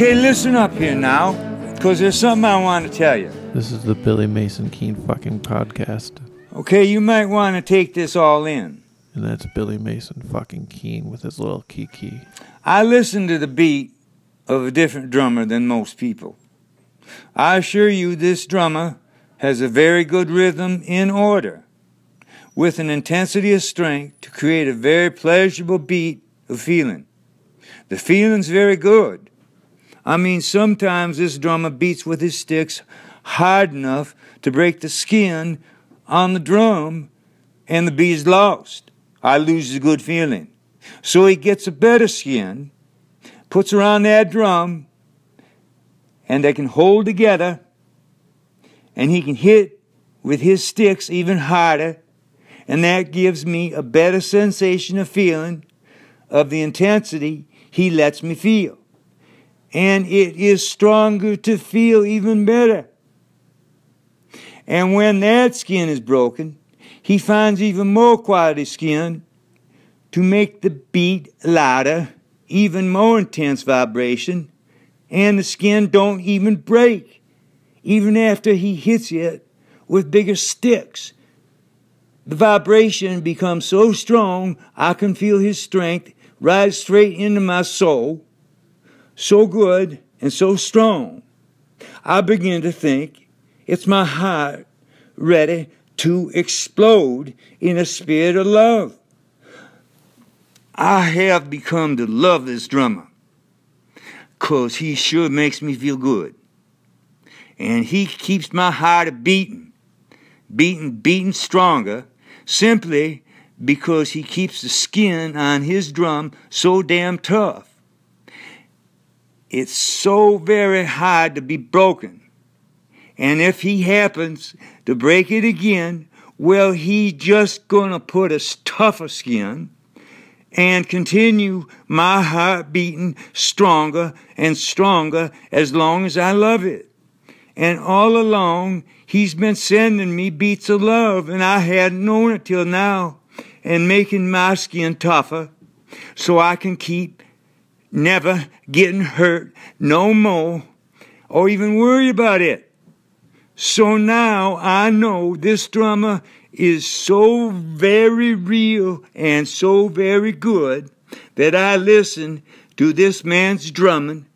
Okay, listen up here now, because there's something I want to tell you. This is the Billy Mason Keen fucking podcast. Okay, you might want to take this all in. And that's Billy Mason fucking Keen with his little kiki. I listen to the beat of a different drummer than most people. I assure you, this drummer has a very good rhythm in order, with an intensity of strength to create a very pleasurable beat of feeling. The feeling's very good. I mean, sometimes this drummer beats with his sticks hard enough to break the skin on the drum, and the beat's lost. I lose the good feeling. So he gets a better skin, puts around that drum, and they can hold together, and he can hit with his sticks even harder, and that gives me a better sensation of feeling of the intensity he lets me feel. And it is stronger to feel even better. And when that skin is broken, he finds even more quality skin to make the beat louder, even more intense vibration, and the skin don't even break, even after he hits it with bigger sticks. The vibration becomes so strong I can feel his strength rise straight into my soul, so good and so strong. I begin to think it's my heart ready to explode in a spirit of love. I have become to love this drummer because he sure makes me feel good. And he keeps my heart beating, beating, beating stronger simply because he keeps the skin on his drum so damn tough. It's so very hard to be broken. And if he happens to break it again, well, he just gonna put a tougher skin and continue my heart beating stronger and stronger as long as I love it. And all along, he's been sending me beats of love, and I hadn't known it till now, and making my skin tougher so I can keep never getting hurt no more or even worry about it. So now I know this drummer is so very real and so very good that I listen to this man's drumming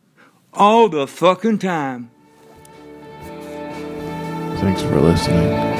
all the fucking time. Thanks for listening.